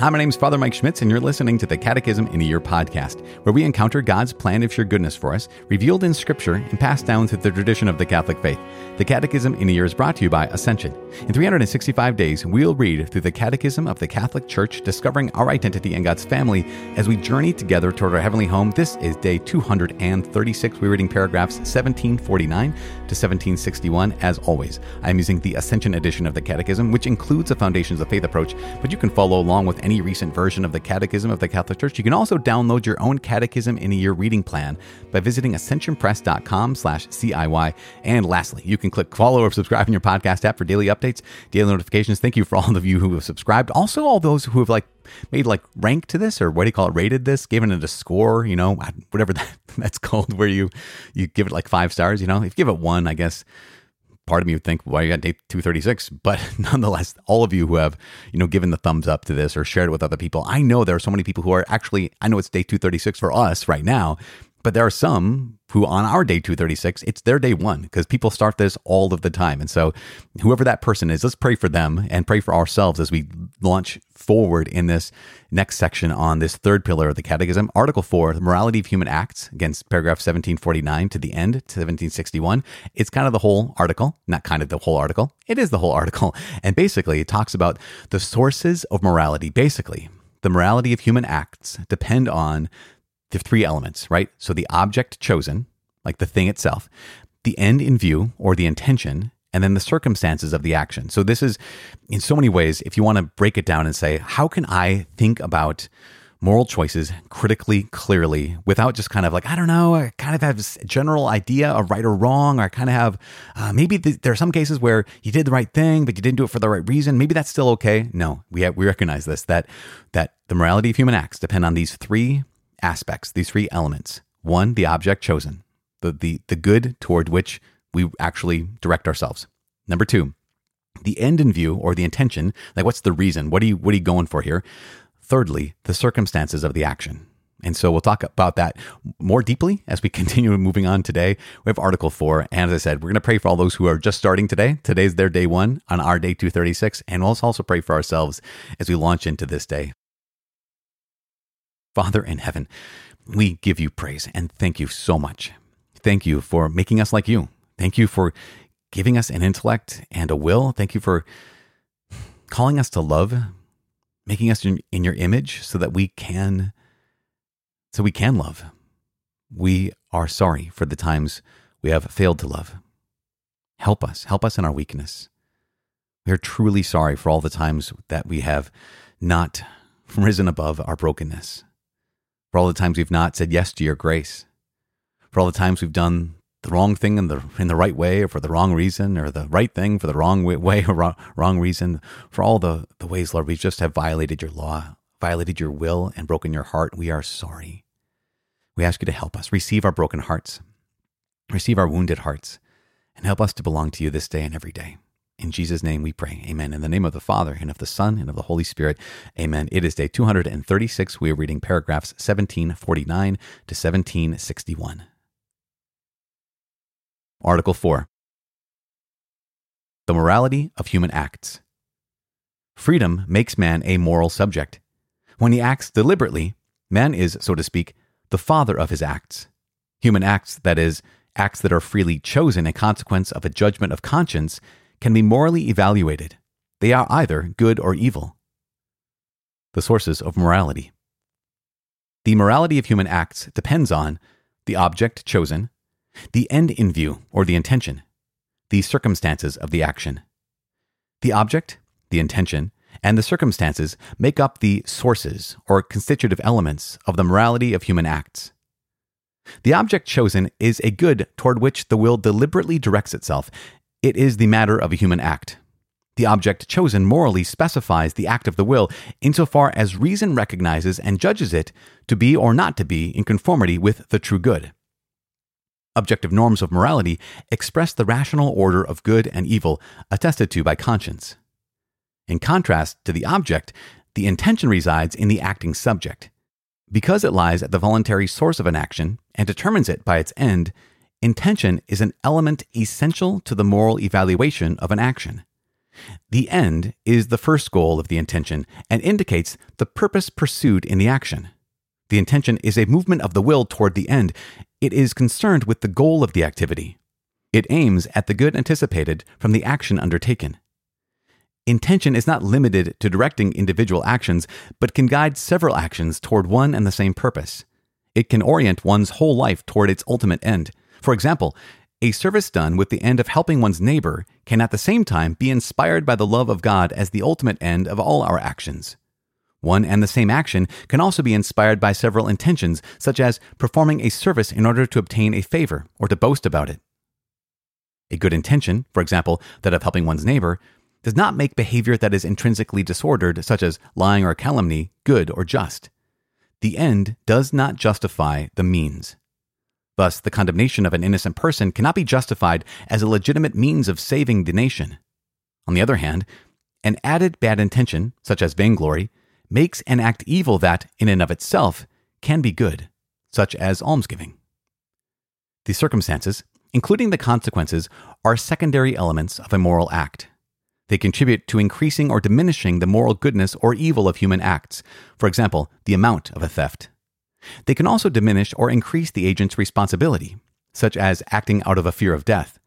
Hi, my name is Father Mike Schmitz, and you're listening to the Catechism in a Year podcast, where we encounter God's plan of sheer goodness for us, revealed in Scripture and passed down through the tradition of the Catholic faith. The Catechism in a Year is brought to you by Ascension. In 365 days, we'll read through the Catechism of the Catholic Church, discovering our identity in God's family as we journey together toward our heavenly home. This is day 236. We're reading paragraphs 1749 to 1761. As always, I'm using the Ascension edition of the Catechism, which includes the Foundations of Faith approach, but you can follow along with any recent version of the Catechism of the Catholic Church. You can also download your own Catechism in a Year reading plan by visiting ascensionpress.com slash CIY. And lastly, you can click follow or subscribe in your podcast app for daily updates, daily notifications. Thank you for all of you who have subscribed. Also, all those who have like made like rank to this or what do you call it rated this given it a score you know whatever that, that's called where you you give it like five stars you know if you give it one i guess part of me would think, well, you got day 236. But nonetheless, all of you who have, you know, given the thumbs up to this or shared it with other people, I know there are so many people who are actually, I know it's day 236 for us right now, but there are some who on our day 236, it's their day one because people start this all of the time. And so, whoever that person is, let's pray for them and pray for ourselves as we launch forward in this next section on this third pillar of the Catechism. Article 4, the morality of human acts, against paragraph 1749 to the end, to 1761. It's kind of the whole article, not kind of the whole article, it is the whole article. And basically, it talks about the sources of morality. Basically, the morality of human acts depend on the three elements, right? So the object chosen, like the thing itself, the end in view or the intention, and then the circumstances of the action. So this is in so many ways, if you want to break it down and say, how can I think about moral choices critically, clearly, without just kind of like, I don't know, I kind of have a general idea of right or wrong, or I kind of have, uh, maybe th- there are some cases where you did the right thing, but you didn't do it for the right reason. Maybe that's still okay. No, we, have, we recognize this, that, that the morality of human acts depend on these three aspects, these three elements. One, the object chosen, the, the, the good toward which we actually direct ourselves. Number two, the end in view or the intention, like what's the reason? What are you what are you going for here? Thirdly, the circumstances of the action. And so we'll talk about that more deeply as we continue moving on today. We have Article 4. And as I said, we're going to pray for all those who are just starting today. Today's their day one on our day 236. And we'll also pray for ourselves as we launch into this day. Father in heaven, we give you praise and thank you so much. Thank you for making us like you. Thank you for giving us an intellect and a will. Thank you for calling us to love, making us in, in your image so that we can so we can love. We are sorry for the times we have failed to love. Help us, help us in our weakness. We are truly sorry for all the times that we have not risen above our brokenness for all the times we've not said yes to your grace, for all the times we've done the wrong thing in the in the right way or for the wrong reason or the right thing for the wrong way or wrong, wrong reason. For all the the ways lord we just have violated your law violated your will and broken your heart. We are sorry. We ask you to help us. Receive our broken hearts. Receive our wounded hearts. And help us to belong to you this day and every day in Jesus' name we pray. Amen. In the name of the Father, and of the Son, and of the Holy Spirit. Amen. It is day 236. We are reading paragraphs 1749 to 1761. Article 4 The Morality of Human Acts. Freedom makes man a moral subject. When he acts deliberately, man is, so to speak, the father of his acts. Human acts, that is, acts that are freely chosen in consequence of a judgment of conscience, can be morally evaluated. They are either good or evil. The sources of morality. The morality of human acts depends on the object chosen, the end in view or the intention, the circumstances of the action. The object, the intention, and the circumstances make up the sources or constitutive elements of the morality of human acts. The object chosen is a good toward which the will deliberately directs itself it is the matter of a human act. The object chosen morally specifies the act of the will insofar as reason recognizes and judges it to be or not to be in conformity with the true good. Objective norms of morality express the rational order of good and evil attested to by conscience. In contrast to the object, the intention resides in the acting subject. Because it lies at the voluntary source of an action and determines it by its end, Intention is an element essential to the moral evaluation of an action. The end is the first goal of the intention and indicates the purpose pursued in the action. The intention is a movement of the will toward the end. It is concerned with the goal of the activity. It aims at the good anticipated from the action undertaken. Intention is not limited to directing individual actions, but can guide several actions toward one and the same purpose. It can orient one's whole life toward its ultimate end. For example, a service done with the end of helping one's neighbor can at the same time be inspired by the love of God as the ultimate end of all our actions. One and the same action can also be inspired by several intentions, such as performing a service in order to obtain a favor or to boast about it. A good intention, for example, that of helping one's neighbor, does not make behavior that is intrinsically disordered, such as lying or calumny, good or just. The end does not justify the means. Thus, the condemnation of an innocent person cannot be justified as a legitimate means of saving the nation. On the other hand, an added bad intention, such as vainglory, makes an act evil that, in and of itself, can be good, such as almsgiving. The circumstances, including the consequences, are secondary elements of a moral act. They contribute to increasing or diminishing the moral goodness or evil of human acts, for example, the amount of a theft. They can also diminish or increase the agent's responsibility, such as acting out of a fear of death.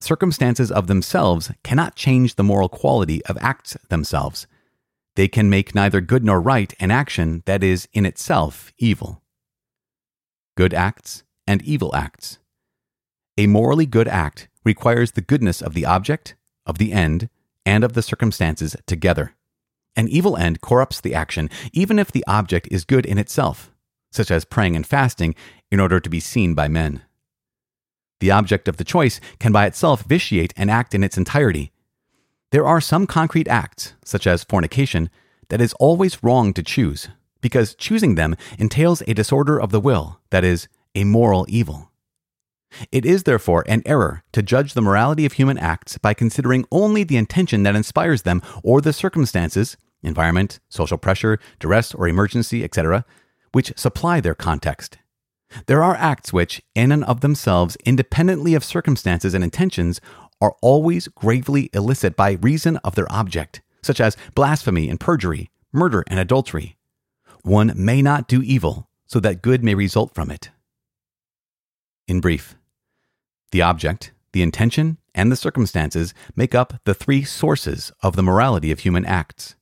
Circumstances of themselves cannot change the moral quality of acts themselves. They can make neither good nor right an action that is in itself evil. Good acts and evil acts. A morally good act requires the goodness of the object, of the end, and of the circumstances together. An evil end corrupts the action, even if the object is good in itself such as praying and fasting, in order to be seen by men. The object of the choice can by itself vitiate an act in its entirety. There are some concrete acts, such as fornication, that is always wrong to choose, because choosing them entails a disorder of the will, that is, a moral evil. It is therefore an error to judge the morality of human acts by considering only the intention that inspires them or the circumstances, environment, social pressure, duress or emergency, etc., which supply their context. There are acts which, in and of themselves, independently of circumstances and intentions, are always gravely illicit by reason of their object, such as blasphemy and perjury, murder and adultery. One may not do evil so that good may result from it. In brief, the object, the intention, and the circumstances make up the three sources of the morality of human acts.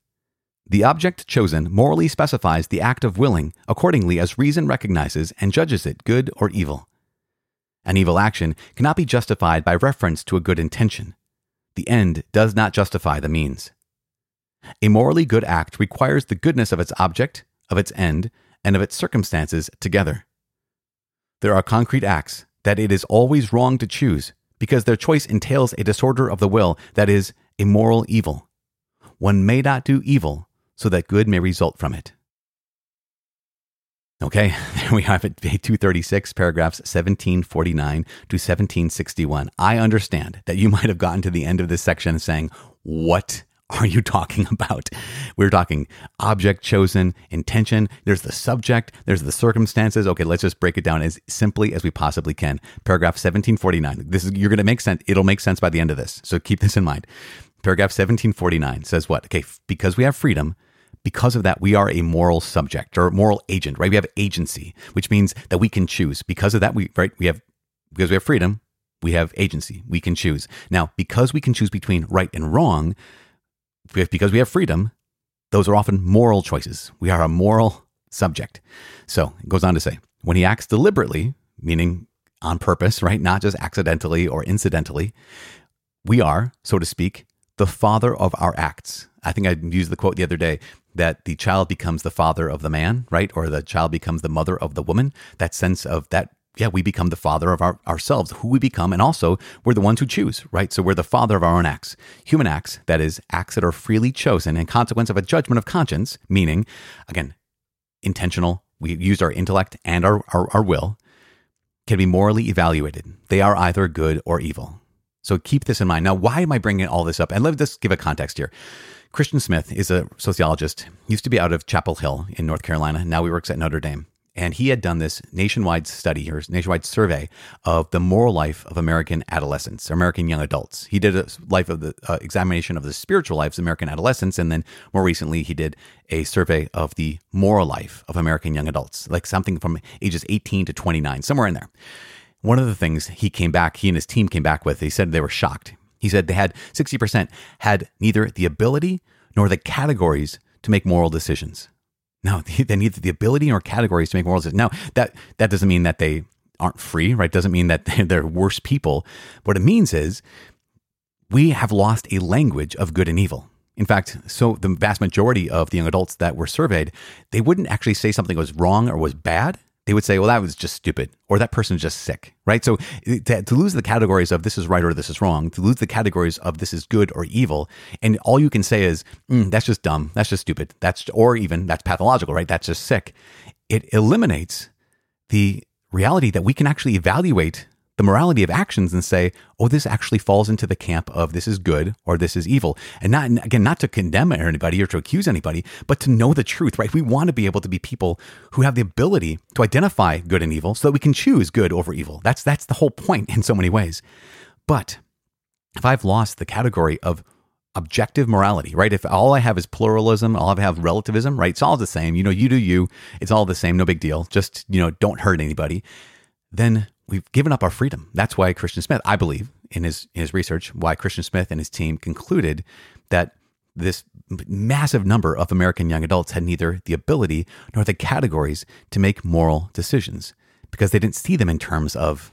The object chosen morally specifies the act of willing accordingly as reason recognizes and judges it good or evil. An evil action cannot be justified by reference to a good intention. The end does not justify the means. A morally good act requires the goodness of its object, of its end, and of its circumstances together. There are concrete acts that it is always wrong to choose because their choice entails a disorder of the will that is, a moral evil. One may not do evil so that good may result from it. Okay, there we have it, 236, paragraphs 1749 to 1761. I understand that you might have gotten to the end of this section saying, What are you talking about? We're talking object chosen, intention, there's the subject, there's the circumstances. Okay, let's just break it down as simply as we possibly can. Paragraph 1749. This is you're going to make sense. It'll make sense by the end of this. So keep this in mind. Paragraph 1749 says what? Okay, because we have freedom, because of that, we are a moral subject or moral agent, right? We have agency, which means that we can choose. Because of that, we, right, we have, because we have freedom, we have agency. We can choose. Now, because we can choose between right and wrong, because we have freedom, those are often moral choices. We are a moral subject. So it goes on to say, when he acts deliberately, meaning on purpose, right? Not just accidentally or incidentally, we are, so to speak, the father of our acts. I think I used the quote the other day that the child becomes the father of the man, right? Or the child becomes the mother of the woman. That sense of that, yeah, we become the father of our, ourselves, who we become. And also, we're the ones who choose, right? So we're the father of our own acts. Human acts, that is, acts that are freely chosen in consequence of a judgment of conscience, meaning, again, intentional. We used our intellect and our, our, our will, can be morally evaluated. They are either good or evil. So keep this in mind. Now, why am I bringing all this up? And let me just give a context here. Christian Smith is a sociologist. Used to be out of Chapel Hill in North Carolina. Now he works at Notre Dame. and he had done this nationwide study or nationwide survey of the moral life of American adolescents, American young adults. He did a life of the uh, examination of the spiritual lives of American adolescents, and then more recently he did a survey of the moral life of American young adults, like something from ages 18 to 29, somewhere in there. One of the things he came back, he and his team came back with, he said they were shocked. He said they had 60% had neither the ability nor the categories to make moral decisions. No, they need the ability or categories to make moral decisions. Now, that, that doesn't mean that they aren't free, right? Doesn't mean that they're worse people. What it means is we have lost a language of good and evil. In fact, so the vast majority of the young adults that were surveyed, they wouldn't actually say something was wrong or was bad they would say, well, that was just stupid, or that person's just sick, right? So to, to, lose the categories of this is right or this is wrong, to lose the categories of this is good or evil, and all you can say is, mm, that's just dumb, that's just stupid, that's, or even that's pathological, right? That's just sick. It eliminates the reality that we can actually evaluate the morality of actions and say, oh, this actually falls into the camp of this is good or this is evil. And not, again, not to condemn anybody or to accuse anybody, but to know the truth, right? We want to be able to be people who have the ability to identify good and evil so that we can choose good over evil. That's, that's the whole point in so many ways. But if I've lost the category of objective morality, right? If all I have is pluralism, all I have relativism, right? It's all the same. You know, you do you. It's all the same. No big deal. Just, you know, don't hurt anybody. Then we've given up our freedom. That's why Christian Smith, I believe, in his in his research, why Christian Smith and his team concluded that this massive number of American young adults had neither the ability nor the categories to make moral decisions because they didn't see them in terms of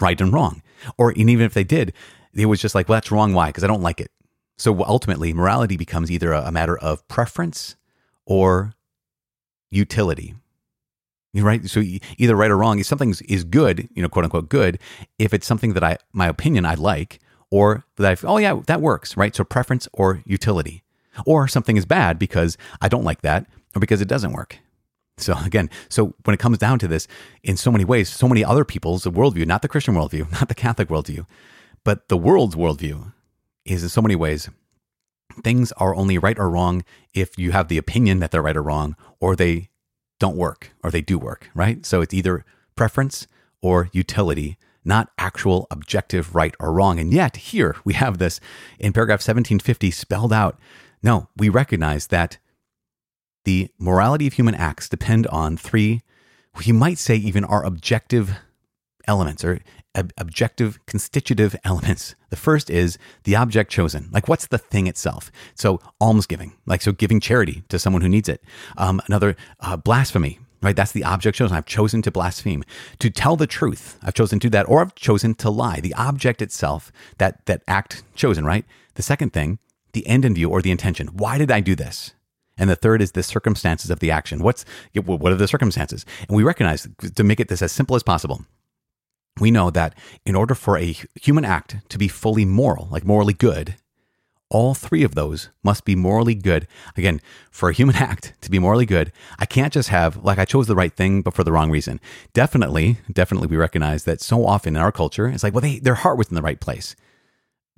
right and wrong. Or even if they did, it was just like, well, that's wrong. Why? Because I don't like it. So ultimately, morality becomes either a, a matter of preference or utility. Right. So either right or wrong, something is good, you know, quote unquote good, if it's something that I, my opinion I like, or that I, oh yeah, that works, right? So preference or utility, or something is bad because I don't like that, or because it doesn't work. So again, so when it comes down to this, in so many ways, so many other people's worldview, not the Christian worldview, not the Catholic worldview, but the world's worldview is in so many ways things are only right or wrong if you have the opinion that they're right or wrong, or they don't work or they do work, right? So it's either preference or utility, not actual objective right or wrong. And yet, here we have this in paragraph 1750 spelled out. No, we recognize that the morality of human acts depend on three, you might say, even our objective elements or ob- objective constitutive elements. The first is the object chosen. Like, what's the thing itself? So, almsgiving, like, so giving charity to someone who needs it. Um, another, uh, blasphemy, right? That's the object chosen. I've chosen to blaspheme, to tell the truth. I've chosen to do that, or I've chosen to lie. The object itself, that that act chosen, right? The second thing, the end in view or the intention. Why did I do this? And the third is the circumstances of the action. What's what are the circumstances? And we recognize to make it this as simple as possible we know that in order for a human act to be fully moral, like morally good, all three of those must be morally good. Again, for a human act to be morally good, I can't just have, like, I chose the right thing, but for the wrong reason. Definitely, definitely, we recognize that so often in our culture, it's like, well, they, their heart was in the right place.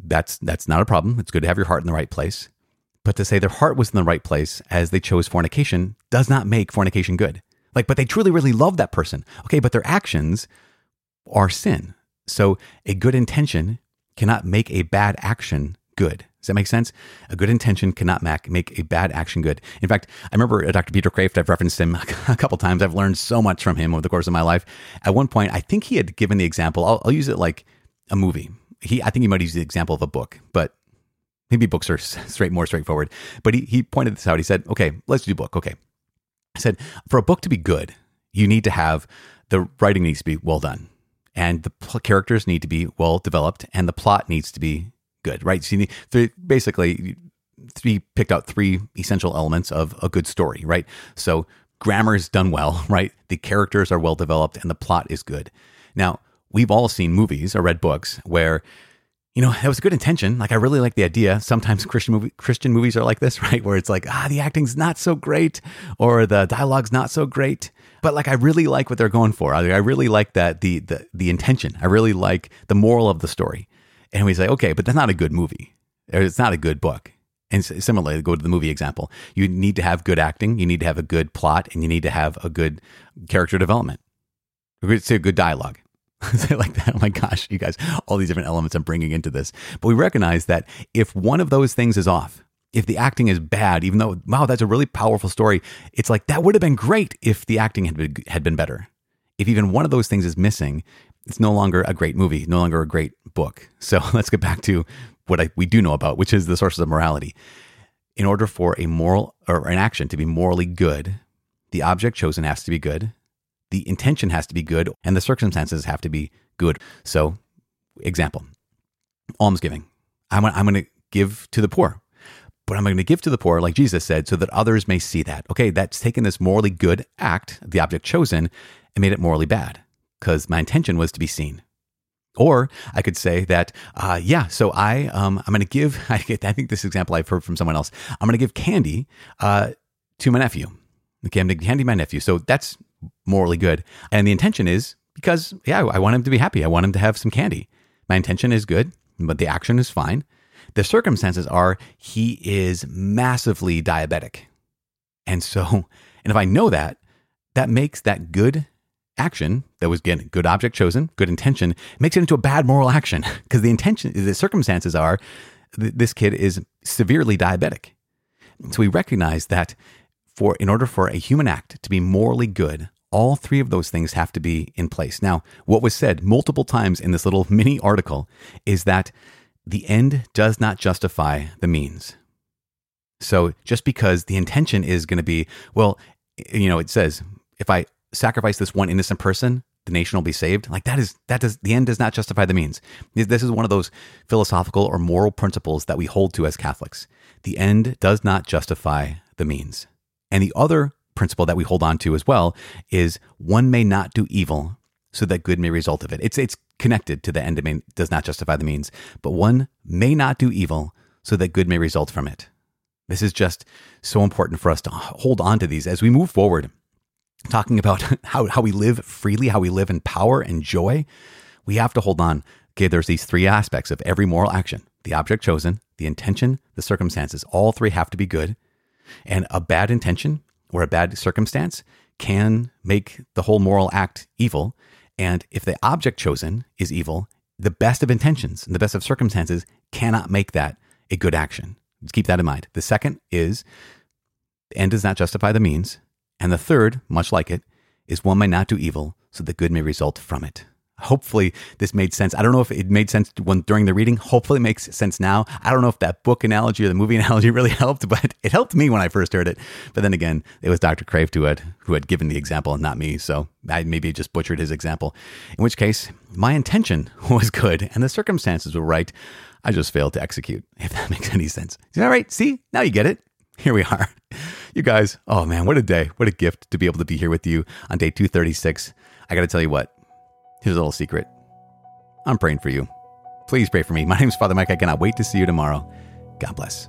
That's, that's not a problem. It's good to have your heart in the right place. But to say their heart was in the right place as they chose fornication does not make fornication good. Like, but they truly, really love that person. Okay, but their actions are sin. So a good intention cannot make a bad action good. Does that make sense? A good intention cannot make a bad action good. In fact, I remember uh, Dr. Peter Kreeft, I've referenced him a couple times. I've learned so much from him over the course of my life. At one point, I think he had given the example, I'll, I'll use it like a movie. He, I think he might use the example of a book, but maybe books are straight, more straightforward. But he, he pointed this out. He said, okay, let's do book. Okay. I said, for a book to be good, you need to have the writing needs to be well done and the pl- characters need to be well developed and the plot needs to be good, right? So you need, basically, three picked out three essential elements of a good story, right? So grammar is done well, right? The characters are well developed and the plot is good. Now, we've all seen movies or read books where you know, that was a good intention. Like I really like the idea. Sometimes Christian movie, Christian movies are like this, right? Where it's like, ah, the acting's not so great or the dialogue's not so great but like I really like what they're going for. I, I really like that the, the the intention. I really like the moral of the story. And we say, okay, but that's not a good movie. It's not a good book. And similarly, go to the movie example. You need to have good acting, you need to have a good plot, and you need to have a good character development. Say a good dialogue. Like that. Oh my gosh, you guys, all these different elements I'm bringing into this. But we recognize that if one of those things is off, if the acting is bad, even though wow, that's a really powerful story, it's like that would have been great if the acting had been, had been better. If even one of those things is missing, it's no longer a great movie, no longer a great book. So let's get back to what I, we do know about, which is the sources of morality. In order for a moral or an action to be morally good, the object chosen has to be good, the intention has to be good, and the circumstances have to be good. So, example, almsgiving. I'm, I'm going to give to the poor, but I'm going to give to the poor, like Jesus said, so that others may see that. Okay, that's taken this morally good act, the object chosen, and made it morally bad because my intention was to be seen. Or I could say that, uh, yeah, so I, um, I'm going to give, I, think this example I've heard from someone else. I'm going to give candy uh, to my nephew. Okay, I'm going to candy my nephew. So that's morally good. And the intention is because, yeah, I want him to be happy. I want him to have some candy. My intention is good, but the action is fine. The circumstances are he is massively diabetic. And so, and if I know that, that makes that good action that was again good object chosen, good intention, makes it into a bad moral action because the intention, the circumstances are th- this kid is severely diabetic. So we recognize that for in order for a human act to be morally good, all three of those things have to be in place. Now, what was said multiple times in this little mini article is that the end does not justify the means. So just because the intention is going to be, well, you know, it says, if I sacrifice this one innocent person, the nation will be saved. Like that is that does the end does not justify the means. This is one of those philosophical or moral principles that we hold to as Catholics. The end does not justify the means. And the other principle that we hold on to as well is one may not do evil so that good may result of it. It's it's connected to the end may, does not justify the means, but one may not do evil so that good may result from it. This is just so important for us to hold on to these as we move forward talking about how, how we live freely, how we live in power and joy, we have to hold on. Okay, there's these three aspects of every moral action the object chosen, the intention, the circumstances. All three have to be good. And a bad intention or a bad circumstance can make the whole moral act evil. And if the object chosen is evil, the best of intentions and the best of circumstances cannot make that a good action. keep that in mind. The second is the end does not justify the means. And the third, much like it, is one may not do evil so that good may result from it. Hopefully, this made sense. I don't know if it made sense when during the reading. Hopefully, it makes sense now. I don't know if that book analogy or the movie analogy really helped, but it helped me when I first heard it. But then again, it was Dr. Kreeft who had who had given the example, and not me. So I maybe just butchered his example. In which case, my intention was good and the circumstances were right. I just failed to execute. If that makes any sense. All right. See, now you get it. Here we are you guys, oh man, what a day. What a gift to be able to be here with you on day 236. I got to tell you what, here's a little secret. I'm praying for you. Please pray for me. My name is Father Mike. I cannot wait to see you tomorrow. God bless.